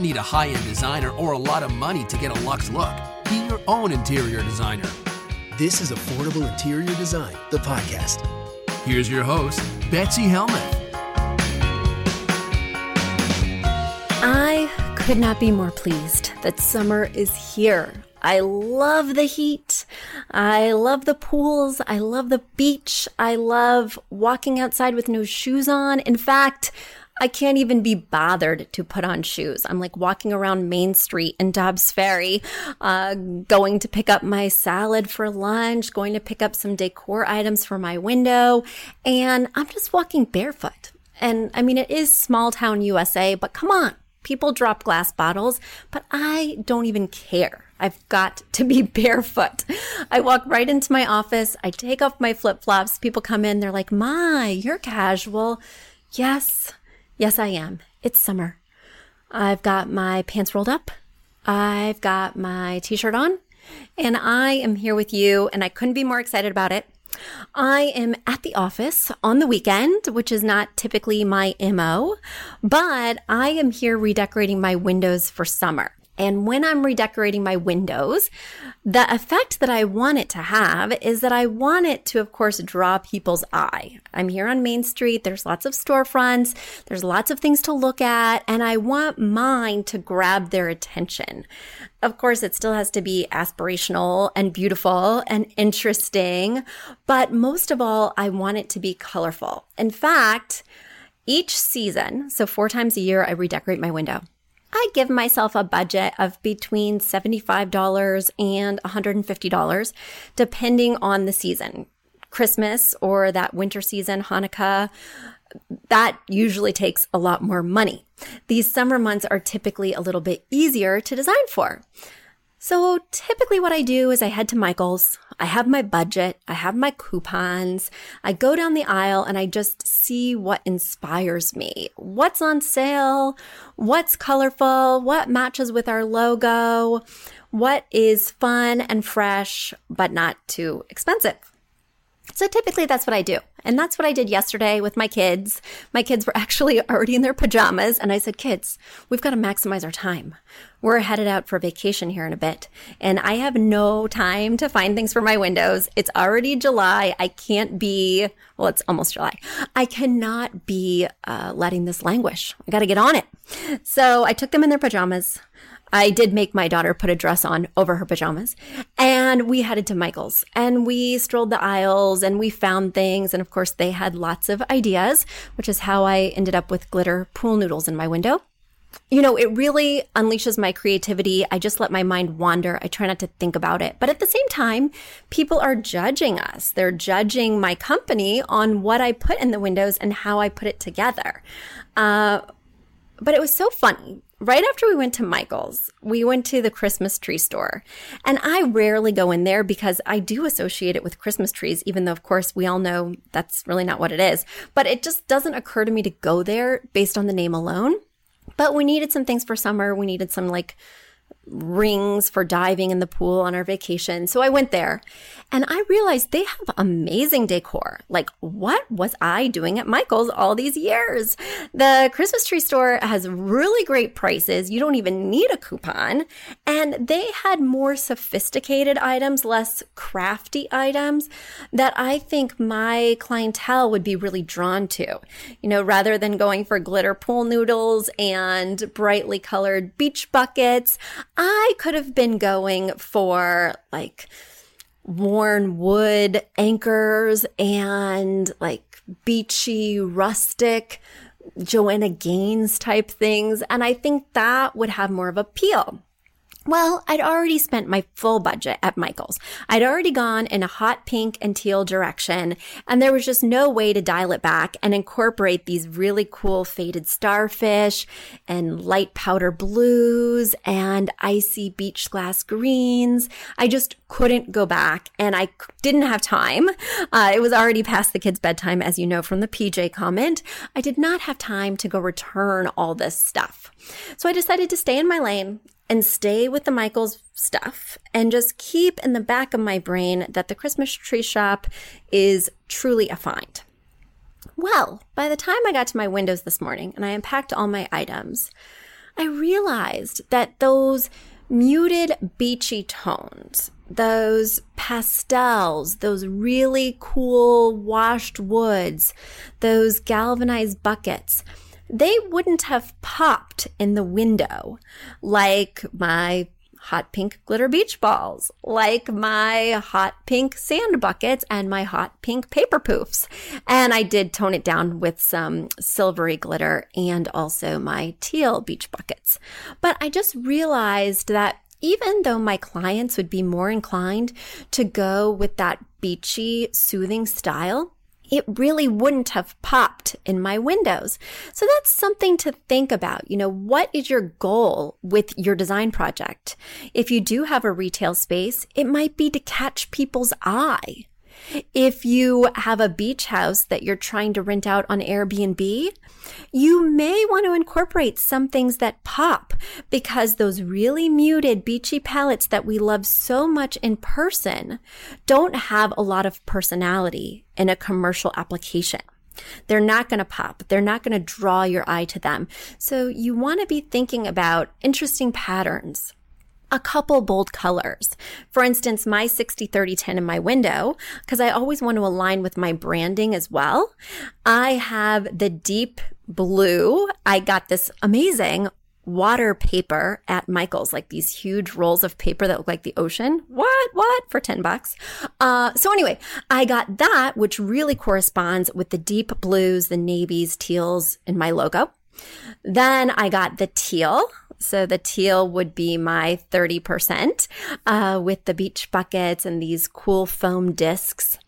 Don't need a high end designer or a lot of money to get a luxe look. Be your own interior designer. This is Affordable Interior Design, the podcast. Here's your host, Betsy Helmuth. I could not be more pleased that summer is here. I love the heat. I love the pools. I love the beach. I love walking outside with no shoes on. In fact, I can't even be bothered to put on shoes. I'm like walking around Main Street in Dobbs Ferry, uh, going to pick up my salad for lunch, going to pick up some decor items for my window, and I'm just walking barefoot. And I mean, it is small town USA, but come on, people drop glass bottles, but I don't even care. I've got to be barefoot. I walk right into my office. I take off my flip flops. People come in. They're like, My, you're casual. Yes, Yes, I am. It's summer. I've got my pants rolled up. I've got my t shirt on. And I am here with you, and I couldn't be more excited about it. I am at the office on the weekend, which is not typically my MO, but I am here redecorating my windows for summer. And when I'm redecorating my windows, the effect that I want it to have is that I want it to, of course, draw people's eye. I'm here on Main Street. There's lots of storefronts. There's lots of things to look at. And I want mine to grab their attention. Of course, it still has to be aspirational and beautiful and interesting. But most of all, I want it to be colorful. In fact, each season, so four times a year, I redecorate my window. I give myself a budget of between $75 and $150, depending on the season. Christmas or that winter season, Hanukkah, that usually takes a lot more money. These summer months are typically a little bit easier to design for. So typically what I do is I head to Michael's. I have my budget. I have my coupons. I go down the aisle and I just see what inspires me. What's on sale? What's colorful? What matches with our logo? What is fun and fresh, but not too expensive? So typically that's what I do. And that's what I did yesterday with my kids. My kids were actually already in their pajamas. And I said, kids, we've got to maximize our time. We're headed out for vacation here in a bit. And I have no time to find things for my windows. It's already July. I can't be, well, it's almost July. I cannot be uh, letting this languish. I got to get on it. So I took them in their pajamas. I did make my daughter put a dress on over her pajamas and we headed to Michael's and we strolled the aisles and we found things. And of course, they had lots of ideas, which is how I ended up with glitter pool noodles in my window. You know, it really unleashes my creativity. I just let my mind wander. I try not to think about it. But at the same time, people are judging us. They're judging my company on what I put in the windows and how I put it together. Uh, but it was so funny right after we went to Michael's, we went to the Christmas tree store. And I rarely go in there because I do associate it with Christmas trees, even though, of course, we all know that's really not what it is. But it just doesn't occur to me to go there based on the name alone. But we needed some things for summer. We needed some like rings for diving in the pool on our vacation. So I went there and I realized they have amazing decor. Like, what was I doing at Michael's all these years? The Christmas tree store has really great prices. You don't even need a coupon. And they had more sophisticated items, less crafty items that I think my clientele would be really drawn to. You know, rather than going for glitter pool noodles and brightly colored beach buckets, I could have been going for like worn wood anchors and like beachy, rustic, Joanna Gaines type things. And I think that would have more of appeal. Well, I'd already spent my full budget at Michael's. I'd already gone in a hot pink and teal direction, and there was just no way to dial it back and incorporate these really cool faded starfish and light powder blues and icy beach glass greens. I just couldn't go back, and I didn't have time. Uh, it was already past the kids' bedtime, as you know from the PJ comment. I did not have time to go return all this stuff. So I decided to stay in my lane and stay with the Michaels stuff and just keep in the back of my brain that the Christmas tree shop is truly a find. Well, by the time I got to my windows this morning and I unpacked all my items, I realized that those muted beachy tones, those pastels, those really cool washed woods, those galvanized buckets, they wouldn't have popped in the window like my hot pink glitter beach balls, like my hot pink sand buckets and my hot pink paper poofs. And I did tone it down with some silvery glitter and also my teal beach buckets. But I just realized that even though my clients would be more inclined to go with that beachy, soothing style, it really wouldn't have popped in my windows. So that's something to think about. You know, what is your goal with your design project? If you do have a retail space, it might be to catch people's eye. If you have a beach house that you're trying to rent out on Airbnb, you may want to incorporate some things that pop because those really muted beachy palettes that we love so much in person don't have a lot of personality in a commercial application. They're not going to pop. They're not going to draw your eye to them. So you want to be thinking about interesting patterns a couple bold colors. For instance, my 60 30 10 in my window, because I always want to align with my branding as well. I have the deep blue. I got this amazing water paper at Michael's, like these huge rolls of paper that look like the ocean. What? What? For 10 bucks. Uh, so anyway, I got that, which really corresponds with the deep blues, the navies, teals in my logo. Then I got the teal, so the teal would be my 30% uh, with the beach buckets and these cool foam discs.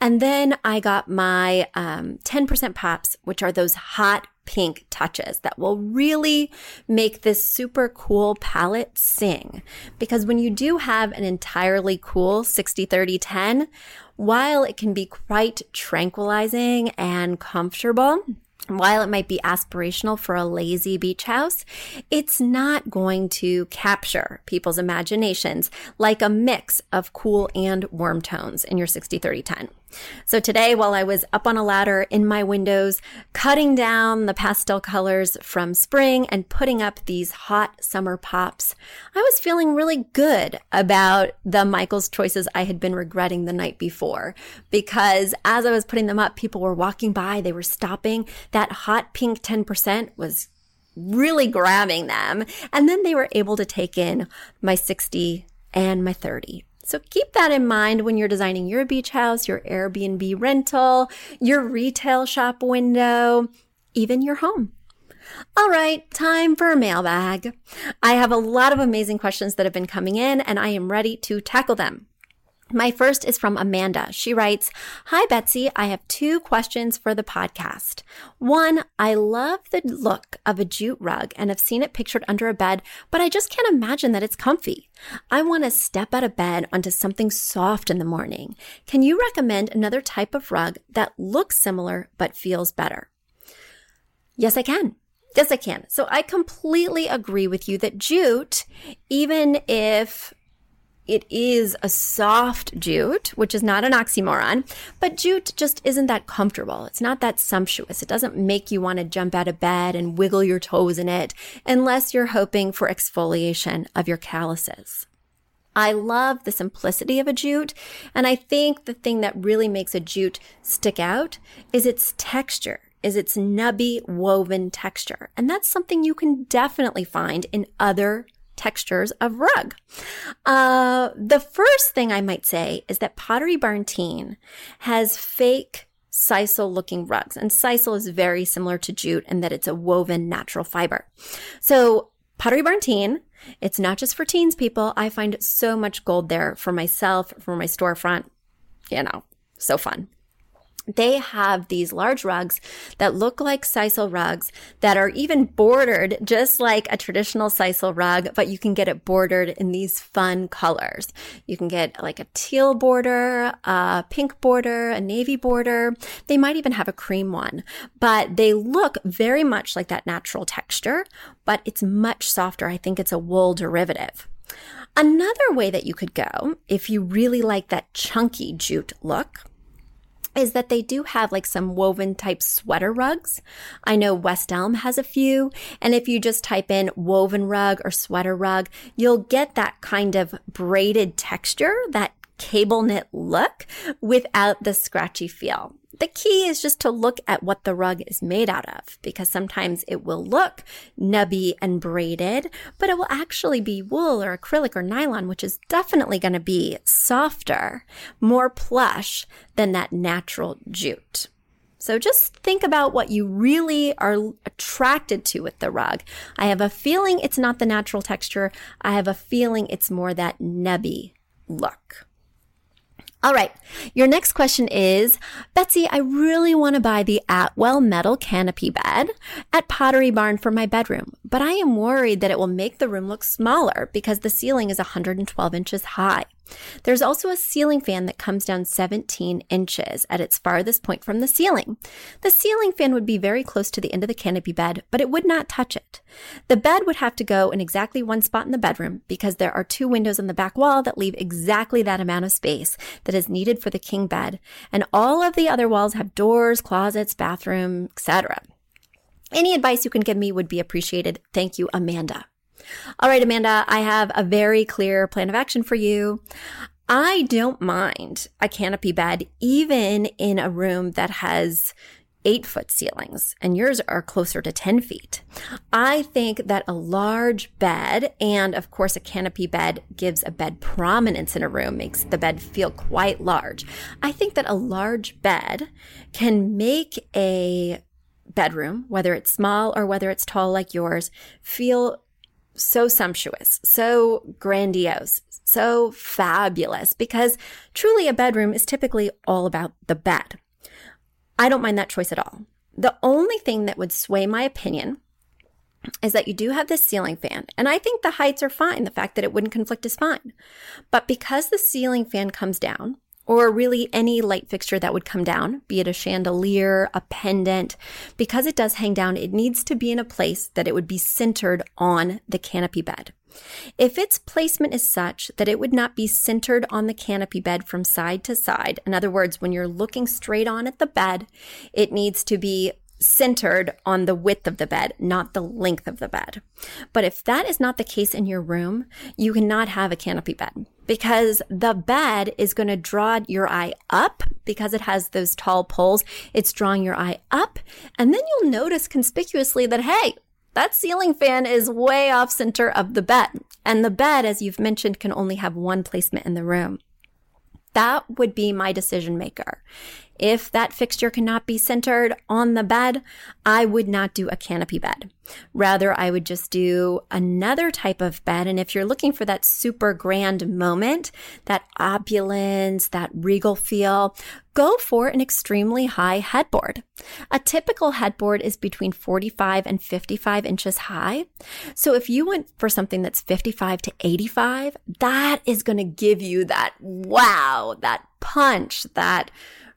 And then I got my um, 10% pops, which are those hot pink touches that will really make this super cool palette sing. Because when you do have an entirely cool 60 30 10, while it can be quite tranquilizing and comfortable, while it might be aspirational for a lazy beach house, it's not going to capture people's imaginations like a mix of cool and warm tones in your 60 30 10. So today, while I was up on a ladder in my windows, cutting down the pastel colors from spring and putting up these hot summer pops, I was feeling really good about the Michaels choices I had been regretting the night before. Because as I was putting them up, people were walking by, they were stopping. That hot pink 10% was really grabbing them. And then they were able to take in my 60 and my 30. So keep that in mind when you're designing your beach house, your Airbnb rental, your retail shop window, even your home. All right, time for a mailbag. I have a lot of amazing questions that have been coming in and I am ready to tackle them. My first is from Amanda. She writes, Hi, Betsy. I have two questions for the podcast. One, I love the look of a jute rug and have seen it pictured under a bed, but I just can't imagine that it's comfy. I want to step out of bed onto something soft in the morning. Can you recommend another type of rug that looks similar but feels better? Yes, I can. Yes, I can. So I completely agree with you that jute, even if it is a soft jute, which is not an oxymoron, but jute just isn't that comfortable. It's not that sumptuous. It doesn't make you want to jump out of bed and wiggle your toes in it unless you're hoping for exfoliation of your calluses. I love the simplicity of a jute. And I think the thing that really makes a jute stick out is its texture, is its nubby woven texture. And that's something you can definitely find in other textures of rug. Uh, the first thing I might say is that Pottery Barn Teen has fake sisal looking rugs. And sisal is very similar to jute in that it's a woven natural fiber. So Pottery Barn Teen, it's not just for teens people. I find so much gold there for myself, for my storefront. You know, so fun they have these large rugs that look like sisal rugs that are even bordered just like a traditional sisal rug, but you can get it bordered in these fun colors. You can get like a teal border, a pink border, a navy border. They might even have a cream one, but they look very much like that natural texture, but it's much softer. I think it's a wool derivative. Another way that you could go, if you really like that chunky jute look, is that they do have like some woven type sweater rugs. I know West Elm has a few. And if you just type in woven rug or sweater rug, you'll get that kind of braided texture, that cable knit look without the scratchy feel. The key is just to look at what the rug is made out of because sometimes it will look nubby and braided, but it will actually be wool or acrylic or nylon, which is definitely going to be softer, more plush than that natural jute. So just think about what you really are attracted to with the rug. I have a feeling it's not the natural texture. I have a feeling it's more that nubby look. All right. Your next question is, Betsy, I really want to buy the Atwell metal canopy bed at Pottery Barn for my bedroom, but I am worried that it will make the room look smaller because the ceiling is 112 inches high. There's also a ceiling fan that comes down 17 inches at its farthest point from the ceiling. The ceiling fan would be very close to the end of the canopy bed, but it would not touch it. The bed would have to go in exactly one spot in the bedroom because there are two windows on the back wall that leave exactly that amount of space that is needed for the king bed, and all of the other walls have doors, closets, bathroom, etc. Any advice you can give me would be appreciated. Thank you, Amanda. All right, Amanda, I have a very clear plan of action for you. I don't mind a canopy bed, even in a room that has eight foot ceilings and yours are closer to 10 feet. I think that a large bed and of course a canopy bed gives a bed prominence in a room, makes the bed feel quite large. I think that a large bed can make a bedroom, whether it's small or whether it's tall like yours, feel so sumptuous, so grandiose, so fabulous, because truly a bedroom is typically all about the bed. I don't mind that choice at all. The only thing that would sway my opinion is that you do have this ceiling fan, and I think the heights are fine. The fact that it wouldn't conflict is fine. But because the ceiling fan comes down, or really any light fixture that would come down, be it a chandelier, a pendant. Because it does hang down, it needs to be in a place that it would be centered on the canopy bed. If its placement is such that it would not be centered on the canopy bed from side to side, in other words, when you're looking straight on at the bed, it needs to be centered on the width of the bed, not the length of the bed. But if that is not the case in your room, you cannot have a canopy bed because the bed is going to draw your eye up because it has those tall poles. It's drawing your eye up. And then you'll notice conspicuously that, hey, that ceiling fan is way off center of the bed. And the bed, as you've mentioned, can only have one placement in the room. That would be my decision maker. If that fixture cannot be centered on the bed, I would not do a canopy bed. Rather, I would just do another type of bed. And if you're looking for that super grand moment, that opulence, that regal feel, go for an extremely high headboard. A typical headboard is between 45 and 55 inches high. So if you went for something that's 55 to 85, that is going to give you that wow, that punch, that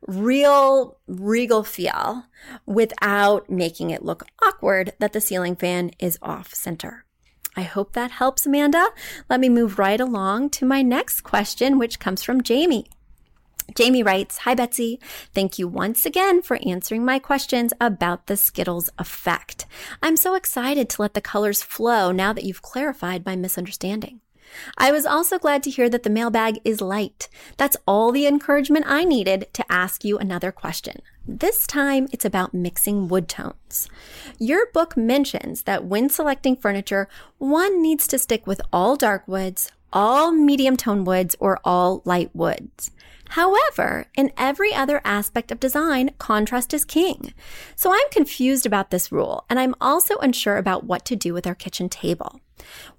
real regal feel without making it look awkward that the ceiling fan is off center. I hope that helps, Amanda. Let me move right along to my next question, which comes from Jamie. Jamie writes, Hi, Betsy. Thank you once again for answering my questions about the Skittles effect. I'm so excited to let the colors flow now that you've clarified my misunderstanding. I was also glad to hear that the mailbag is light. That's all the encouragement I needed to ask you another question. This time it's about mixing wood tones. Your book mentions that when selecting furniture, one needs to stick with all dark woods, all medium tone woods, or all light woods. However, in every other aspect of design, contrast is king. So I'm confused about this rule, and I'm also unsure about what to do with our kitchen table.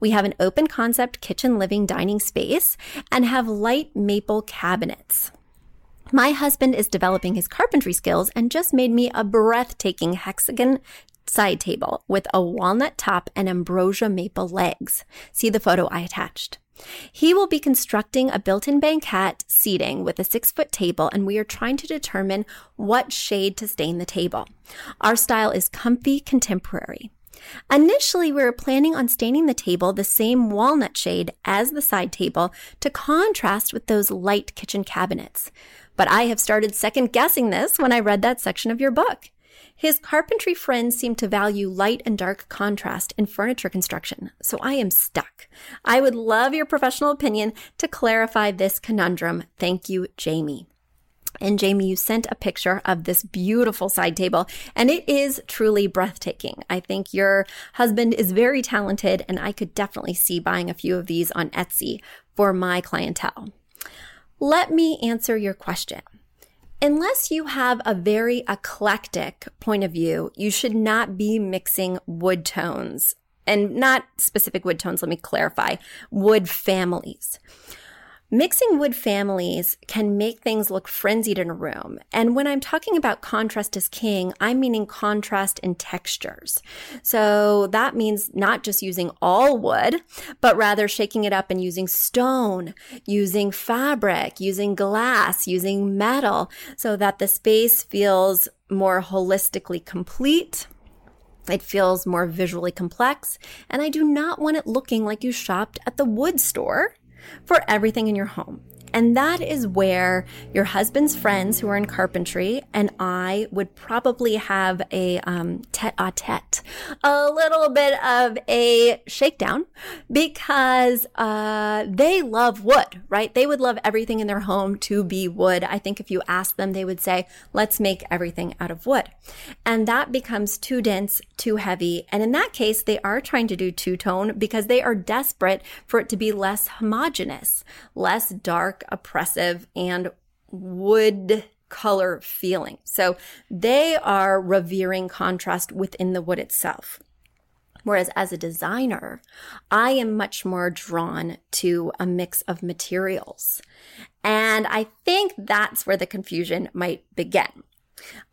We have an open concept kitchen living dining space and have light maple cabinets. My husband is developing his carpentry skills and just made me a breathtaking hexagon side table with a walnut top and ambrosia maple legs. See the photo I attached. He will be constructing a built-in banquette seating with a six foot table, and we are trying to determine what shade to stain the table. Our style is comfy contemporary. Initially, we were planning on staining the table the same walnut shade as the side table to contrast with those light kitchen cabinets. But I have started second guessing this when I read that section of your book. His carpentry friends seem to value light and dark contrast in furniture construction, so I am stuck. I would love your professional opinion to clarify this conundrum. Thank you, Jamie. And Jamie, you sent a picture of this beautiful side table, and it is truly breathtaking. I think your husband is very talented, and I could definitely see buying a few of these on Etsy for my clientele. Let me answer your question. Unless you have a very eclectic point of view, you should not be mixing wood tones and not specific wood tones. Let me clarify wood families. Mixing wood families can make things look frenzied in a room. And when I'm talking about contrast is king, I'm meaning contrast in textures. So that means not just using all wood, but rather shaking it up and using stone, using fabric, using glass, using metal, so that the space feels more holistically complete. It feels more visually complex, and I do not want it looking like you shopped at the wood store for everything in your home. And that is where your husband's friends who are in carpentry and I would probably have a um, tete a tete, a little bit of a shakedown because uh, they love wood, right? They would love everything in their home to be wood. I think if you ask them, they would say, let's make everything out of wood. And that becomes too dense, too heavy. And in that case, they are trying to do two tone because they are desperate for it to be less homogenous, less dark, oppressive, and wood color feeling. So they are revering contrast within the wood itself. Whereas as a designer, I am much more drawn to a mix of materials. And I think that's where the confusion might begin.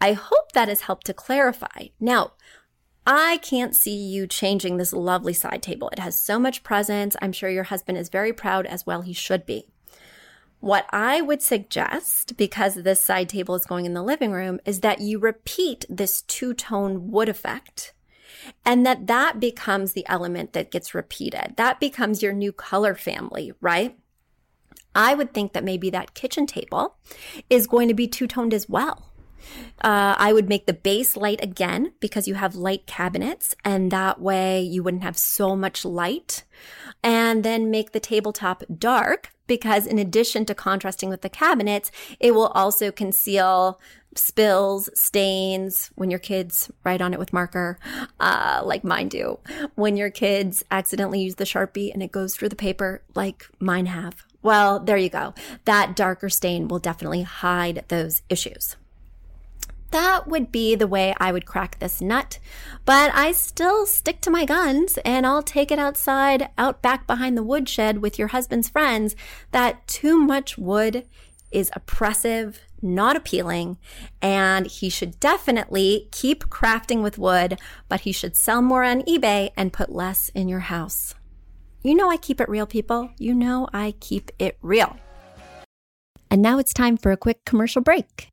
I hope that has helped to clarify. Now, I can't see you changing this lovely side table. It has so much presence. I'm sure your husband is very proud as well. He should be. What I would suggest, because this side table is going in the living room, is that you repeat this two tone wood effect and that that becomes the element that gets repeated. That becomes your new color family, right? I would think that maybe that kitchen table is going to be two toned as well. Uh, I would make the base light again because you have light cabinets and that way you wouldn't have so much light. And then make the tabletop dark because in addition to contrasting with the cabinets, it will also conceal spills, stains when your kids write on it with marker, uh, like mine do. When your kids accidentally use the Sharpie and it goes through the paper, like mine have. Well, there you go. That darker stain will definitely hide those issues that would be the way I would crack this nut. But I still stick to my guns and I'll take it outside, out back behind the woodshed with your husband's friends that too much wood is oppressive, not appealing, and he should definitely keep crafting with wood, but he should sell more on eBay and put less in your house. You know I keep it real, people. You know I keep it real. And now it's time for a quick commercial break.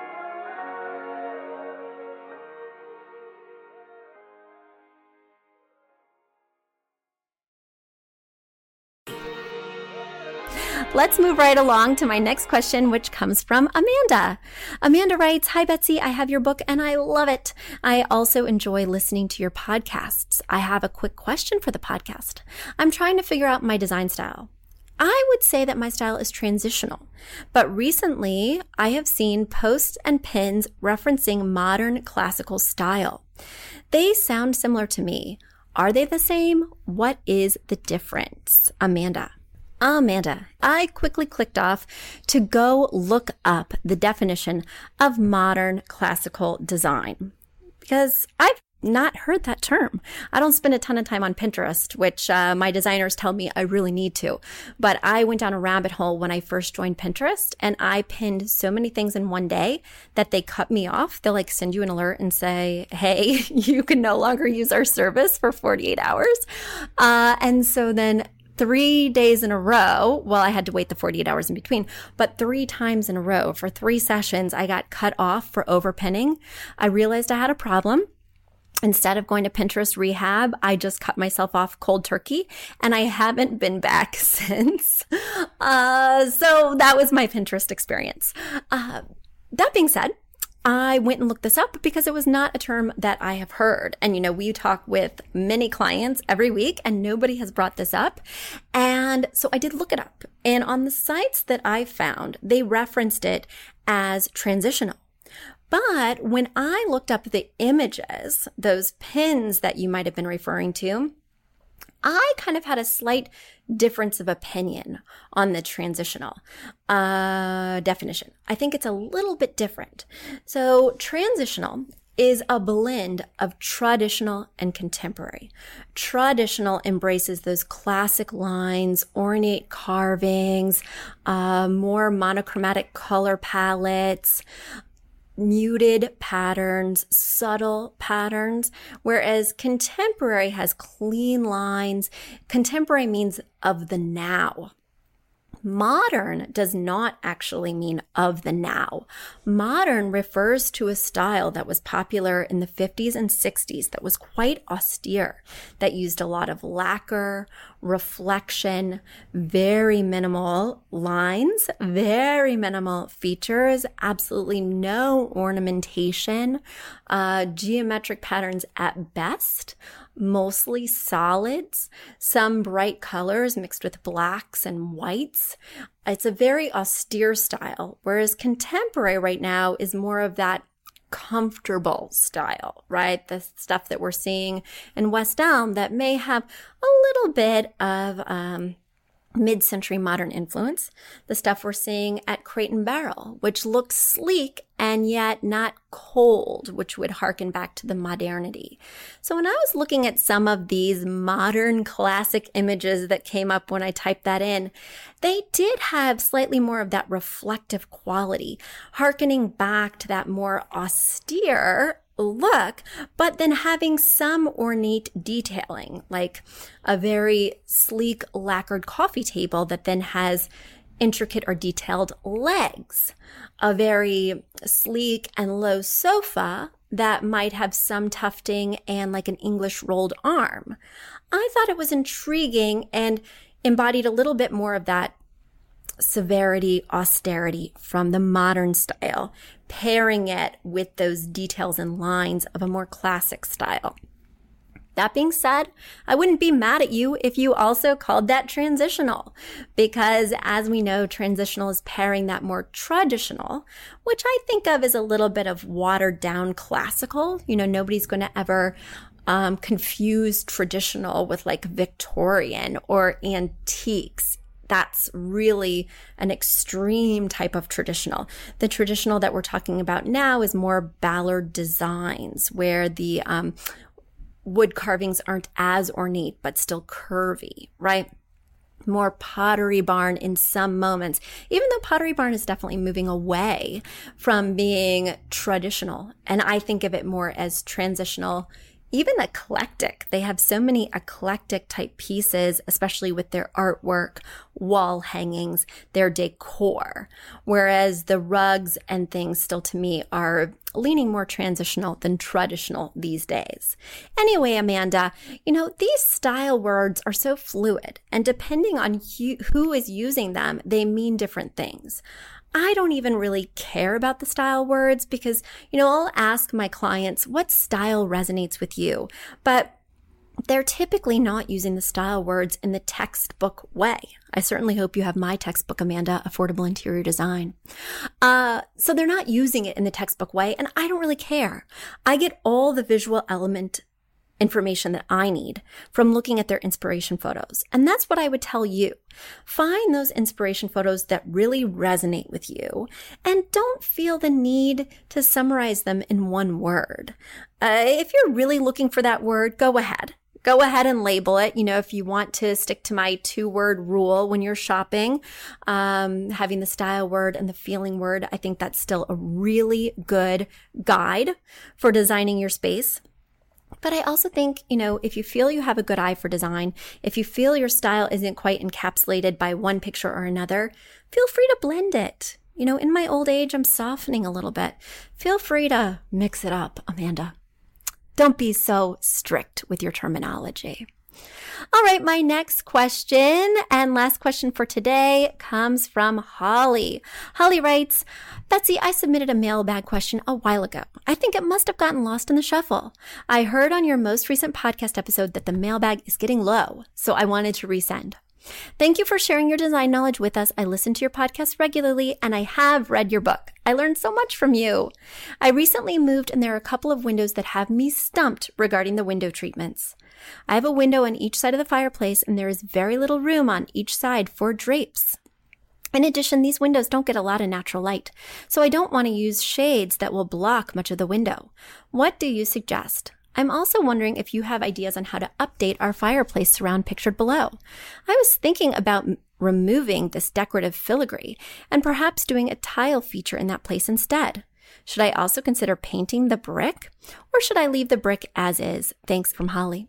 Let's move right along to my next question, which comes from Amanda. Amanda writes Hi, Betsy. I have your book and I love it. I also enjoy listening to your podcasts. I have a quick question for the podcast. I'm trying to figure out my design style. I would say that my style is transitional, but recently I have seen posts and pins referencing modern classical style. They sound similar to me. Are they the same? What is the difference? Amanda. Amanda, I quickly clicked off to go look up the definition of modern classical design because I've not heard that term. I don't spend a ton of time on Pinterest, which uh, my designers tell me I really need to. But I went down a rabbit hole when I first joined Pinterest and I pinned so many things in one day that they cut me off. They'll like send you an alert and say, hey, you can no longer use our service for 48 hours. Uh, and so then three days in a row. Well, I had to wait the 48 hours in between, but three times in a row for three sessions, I got cut off for overpinning. I realized I had a problem. Instead of going to Pinterest rehab, I just cut myself off cold turkey and I haven't been back since. Uh, so that was my Pinterest experience. Uh, that being said, I went and looked this up because it was not a term that I have heard. And, you know, we talk with many clients every week and nobody has brought this up. And so I did look it up. And on the sites that I found, they referenced it as transitional. But when I looked up the images, those pins that you might have been referring to, I kind of had a slight difference of opinion on the transitional uh, definition. I think it's a little bit different. So, transitional is a blend of traditional and contemporary. Traditional embraces those classic lines, ornate carvings, uh, more monochromatic color palettes, muted patterns, subtle patterns, whereas contemporary has clean lines. Contemporary means of the now. Modern does not actually mean of the now. Modern refers to a style that was popular in the 50s and 60s that was quite austere, that used a lot of lacquer, reflection, very minimal lines, very minimal features, absolutely no ornamentation, uh, geometric patterns at best, mostly solids, some bright colors mixed with blacks and whites. It's a very austere style, whereas contemporary right now is more of that comfortable style, right? The stuff that we're seeing in West Elm that may have a little bit of um, mid century modern influence, the stuff we're seeing at Crate and Barrel, which looks sleek and yet not cold, which would harken back to the modernity. So when I was looking at some of these modern classic images that came up when I typed that in, they did have slightly more of that reflective quality, harkening back to that more austere look, but then having some ornate detailing, like a very sleek lacquered coffee table that then has intricate or detailed legs, a very sleek and low sofa that might have some tufting and like an English rolled arm. I thought it was intriguing and embodied a little bit more of that severity, austerity from the modern style, pairing it with those details and lines of a more classic style. That being said, I wouldn't be mad at you if you also called that transitional, because as we know, transitional is pairing that more traditional, which I think of as a little bit of watered down classical. You know, nobody's going to ever um, confuse traditional with like Victorian or antiques that's really an extreme type of traditional. The traditional that we're talking about now is more Ballard designs, where the um, wood carvings aren't as ornate, but still curvy, right? More pottery barn in some moments, even though pottery barn is definitely moving away from being traditional. And I think of it more as transitional even eclectic. They have so many eclectic type pieces, especially with their artwork, wall hangings, their decor. Whereas the rugs and things still to me are leaning more transitional than traditional these days. Anyway, Amanda, you know, these style words are so fluid and depending on who is using them, they mean different things. I don't even really care about the style words because, you know, I'll ask my clients what style resonates with you, but they're typically not using the style words in the textbook way. I certainly hope you have my textbook, Amanda, Affordable Interior Design. Uh, so they're not using it in the textbook way, and I don't really care. I get all the visual element information that I need from looking at their inspiration photos. And that's what I would tell you. Find those inspiration photos that really resonate with you and don't feel the need to summarize them in one word. Uh, if you're really looking for that word, go ahead. Go ahead and label it. You know, if you want to stick to my two word rule when you're shopping, um, having the style word and the feeling word, I think that's still a really good guide for designing your space. But I also think, you know, if you feel you have a good eye for design, if you feel your style isn't quite encapsulated by one picture or another, feel free to blend it. You know, in my old age, I'm softening a little bit. Feel free to mix it up, Amanda. Don't be so strict with your terminology. All right, my next question and last question for today comes from Holly. Holly writes, Betsy, I submitted a mailbag question a while ago. I think it must have gotten lost in the shuffle. I heard on your most recent podcast episode that the mailbag is getting low, so I wanted to resend. Thank you for sharing your design knowledge with us. I listen to your podcast regularly and I have read your book. I learned so much from you. I recently moved and there are a couple of windows that have me stumped regarding the window treatments. I have a window on each side of the fireplace, and there is very little room on each side for drapes. In addition, these windows don't get a lot of natural light, so I don't want to use shades that will block much of the window. What do you suggest? I'm also wondering if you have ideas on how to update our fireplace surround pictured below. I was thinking about removing this decorative filigree and perhaps doing a tile feature in that place instead. Should I also consider painting the brick or should I leave the brick as is? Thanks from Holly.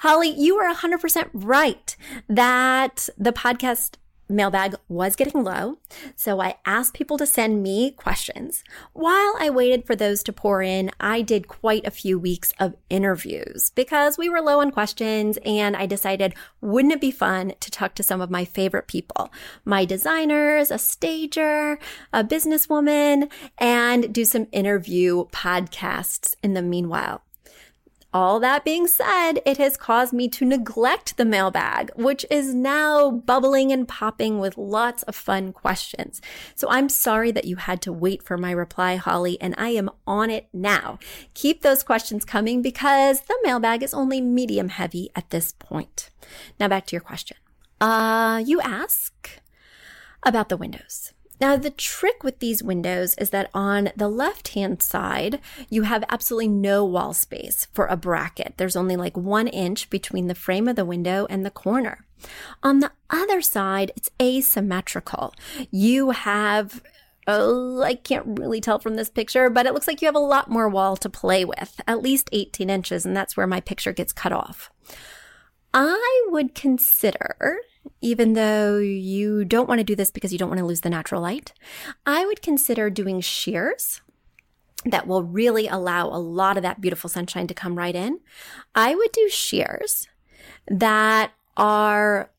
Holly, you are 100% right that the podcast mailbag was getting low, so I asked people to send me questions. While I waited for those to pour in, I did quite a few weeks of interviews because we were low on questions and I decided wouldn't it be fun to talk to some of my favorite people, my designers, a stager, a businesswoman, and do some interview podcasts in the meanwhile. All that being said, it has caused me to neglect the mailbag, which is now bubbling and popping with lots of fun questions. So I'm sorry that you had to wait for my reply, Holly, and I am on it now. Keep those questions coming because the mailbag is only medium heavy at this point. Now back to your question. Uh, you ask about the windows. Now, the trick with these windows is that on the left hand side, you have absolutely no wall space for a bracket. There's only like one inch between the frame of the window and the corner. On the other side, it's asymmetrical. You have Oh, I can't really tell from this picture, but it looks like you have a lot more wall to play with, at least 18 inches, and that's where my picture gets cut off. I would consider even though you don't want to do this because you don't want to lose the natural light, I would consider doing sheers that will really allow a lot of that beautiful sunshine to come right in, I would do sheers that are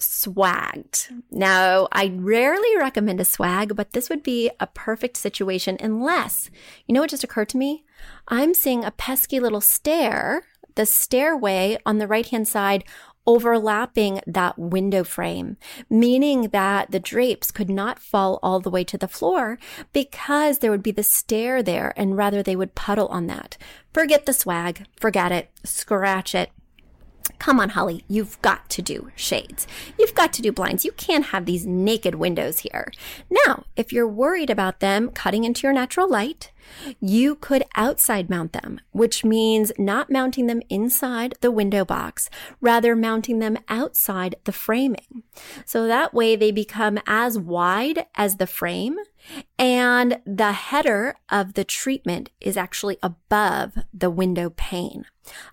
swagged. Now, I rarely recommend a swag, but this would be a perfect situation unless, you know what just occurred to me? I'm seeing a pesky little stair, the stairway on the right hand side overlapping that window frame, meaning that the drapes could not fall all the way to the floor because there would be the stair there and rather they would puddle on that. Forget the swag, forget it, scratch it. Come on, Holly, you've got to do shades. You've got to do blinds. You can't have these naked windows here. Now, if you're worried about them cutting into your natural light, you could outside mount them, which means not mounting them inside the window box, rather mounting them outside the framing. So that way they become as wide as the frame and the header of the treatment is actually above the window pane.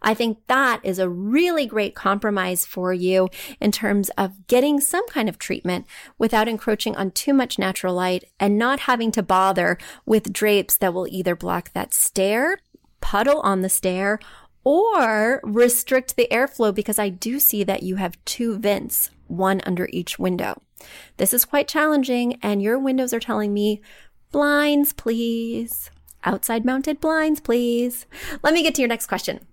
I think that is a really great compromise for you in terms of getting some kind of treatment without encroaching on too much natural light and not having to bother with drapes that will either block that stair, puddle on the stair, or restrict the airflow because I do see that you have two vents, one under each window. This is quite challenging and your windows are telling me blinds, please. Outside mounted blinds, please. Let me get to your next question.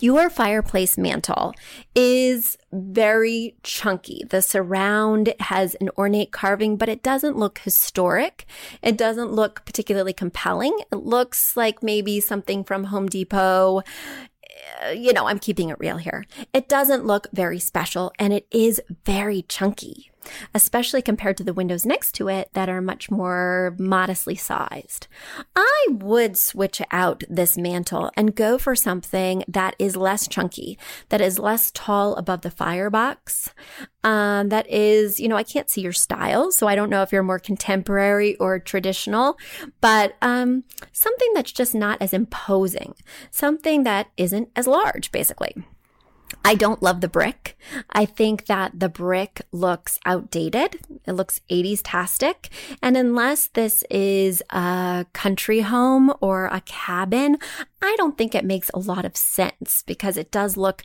Your fireplace mantle is very chunky. The surround has an ornate carving, but it doesn't look historic. It doesn't look particularly compelling. It looks like maybe something from Home Depot uh, you know, I'm keeping it real here. It doesn't look very special and it is very chunky especially compared to the windows next to it that are much more modestly sized. I would switch out this mantle and go for something that is less chunky, that is less tall above the firebox. Um, that is, you know, I can't see your style, so I don't know if you're more contemporary or traditional, but um, something that's just not as imposing, something that isn't as large, basically. I don't love the brick. I think that the brick looks outdated. It looks 80s tastic. And unless this is a country home or a cabin, I don't think it makes a lot of sense because it does look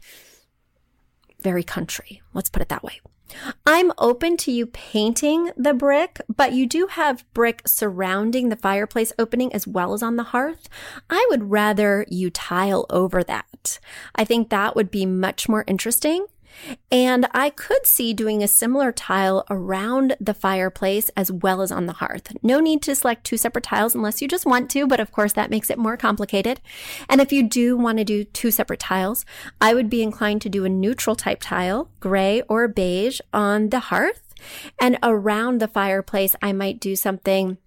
very country. Let's put it that way. I'm open to you painting the brick, but you do have brick surrounding the fireplace opening as well as on the hearth. I would rather you tile over that. I think that would be much more interesting and I could see doing a similar tile around the fireplace as well as on the hearth. No need to select two separate tiles unless you just want to, but of course that makes it more complicated. And if you do want to do two separate tiles, I would be inclined to do a neutral type tile, gray or beige on the hearth. And around the fireplace, I might do something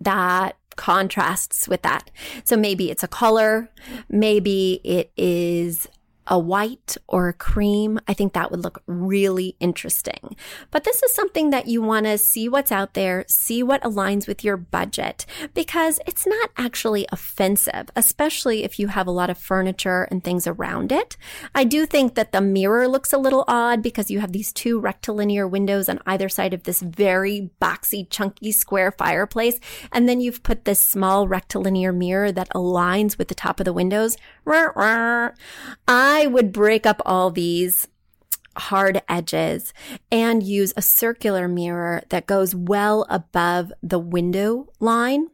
that contrasts with that. So maybe it's a color, maybe it is a white or a cream, I think that would look really interesting. But this is something that you want to see what's out there, see what aligns with your budget, because it's not actually offensive, especially if you have a lot of furniture and things around it. I do think that the mirror looks a little odd because you have these two rectilinear windows on either side of this very boxy, chunky square fireplace. And then you've put this small rectilinear mirror that aligns with the top of the windows. I would break up all these hard edges and use a circular mirror that goes well above the window line.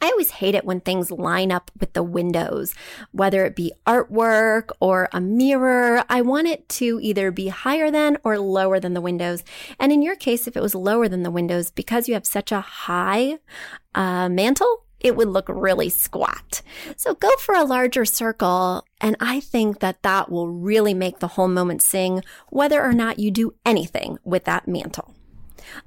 I always hate it when things line up with the windows, whether it be artwork or a mirror. I want it to either be higher than or lower than the windows. And in your case, if it was lower than the windows, because you have such a high uh, mantle, it would look really squat. So go for a larger circle. And I think that that will really make the whole moment sing, whether or not you do anything with that mantle.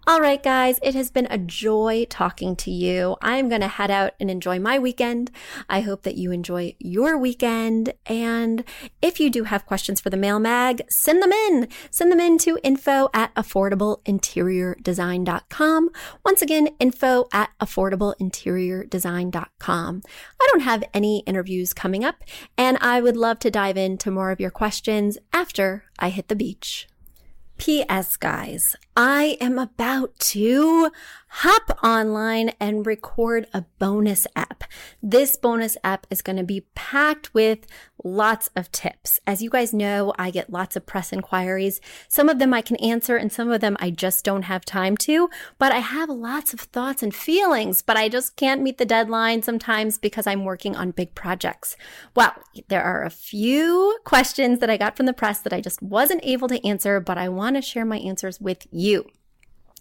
All right, guys, it has been a joy talking to you. I'm going to head out and enjoy my weekend. I hope that you enjoy your weekend. And if you do have questions for the mailbag, send them in. Send them in to info at affordableinteriordesign.com. Once again, info at affordableinteriordesign.com. I don't have any interviews coming up, and I would love to dive into more of your questions after I hit the beach. P.S. guys, I am about to hop online and record a bonus app. This bonus app is going to be packed with lots of tips. As you guys know, I get lots of press inquiries. Some of them I can answer and some of them I just don't have time to, but I have lots of thoughts and feelings, but I just can't meet the deadline sometimes because I'm working on big projects. Well, there are a few questions that I got from the press that I just wasn't able to answer, but I want to share my answers with you.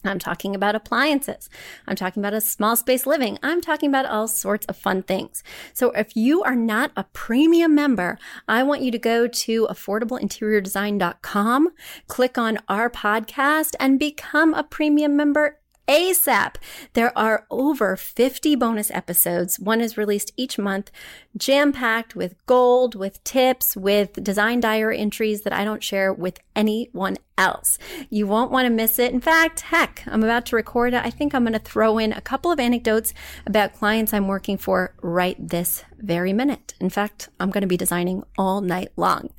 I'm talking about appliances. I'm talking about a small space living. I'm talking about all sorts of fun things. So if you are not a premium member, I want you to go to affordableinteriordesign.com, click on our podcast and become a premium member ASAP. There are over 50 bonus episodes. One is released each month, jam packed with gold, with tips, with design diary entries that I don't share with anyone else. You won't want to miss it. In fact, heck, I'm about to record it. I think I'm going to throw in a couple of anecdotes about clients I'm working for right this very minute. In fact, I'm going to be designing all night long.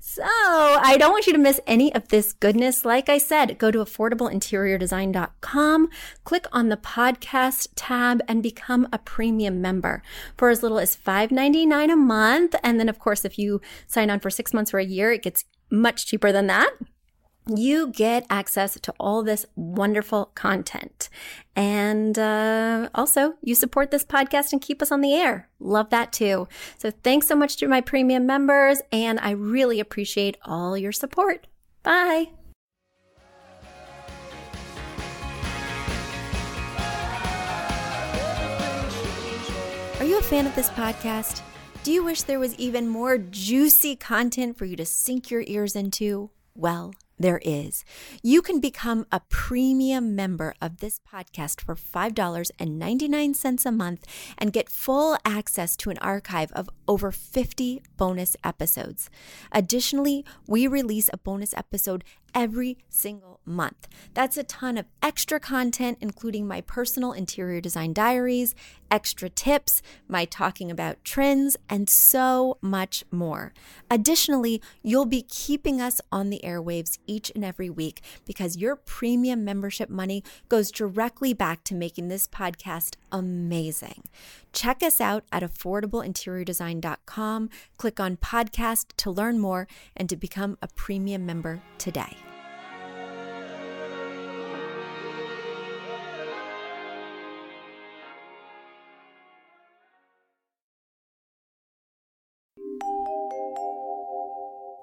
So I don't want you to miss any of this goodness. Like I said, go to affordableinteriordesign.com, click on the podcast tab and become a premium member for as little as $5.99 a month. And then of course, if you sign on for six months or a year, it gets much cheaper than that you get access to all this wonderful content. And uh, also, you support this podcast and keep us on the air. Love that too. So, thanks so much to my premium members, and I really appreciate all your support. Bye. Are you a fan of this podcast? Do you wish there was even more juicy content for you to sink your ears into? Well, there is. You can become a premium member of this podcast for $5.99 a month and get full access to an archive of over 50 bonus episodes. Additionally, we release a bonus episode every single month. That's a ton of extra content, including my personal interior design diaries, extra tips, my talking about trends, and so much more. Additionally, you'll be keeping us on the airwaves each and every week because your premium membership money goes directly back to making this podcast amazing. Check us out at affordableinteriordesign.com. Click on podcast to learn more and to become a premium member today.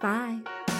Bye.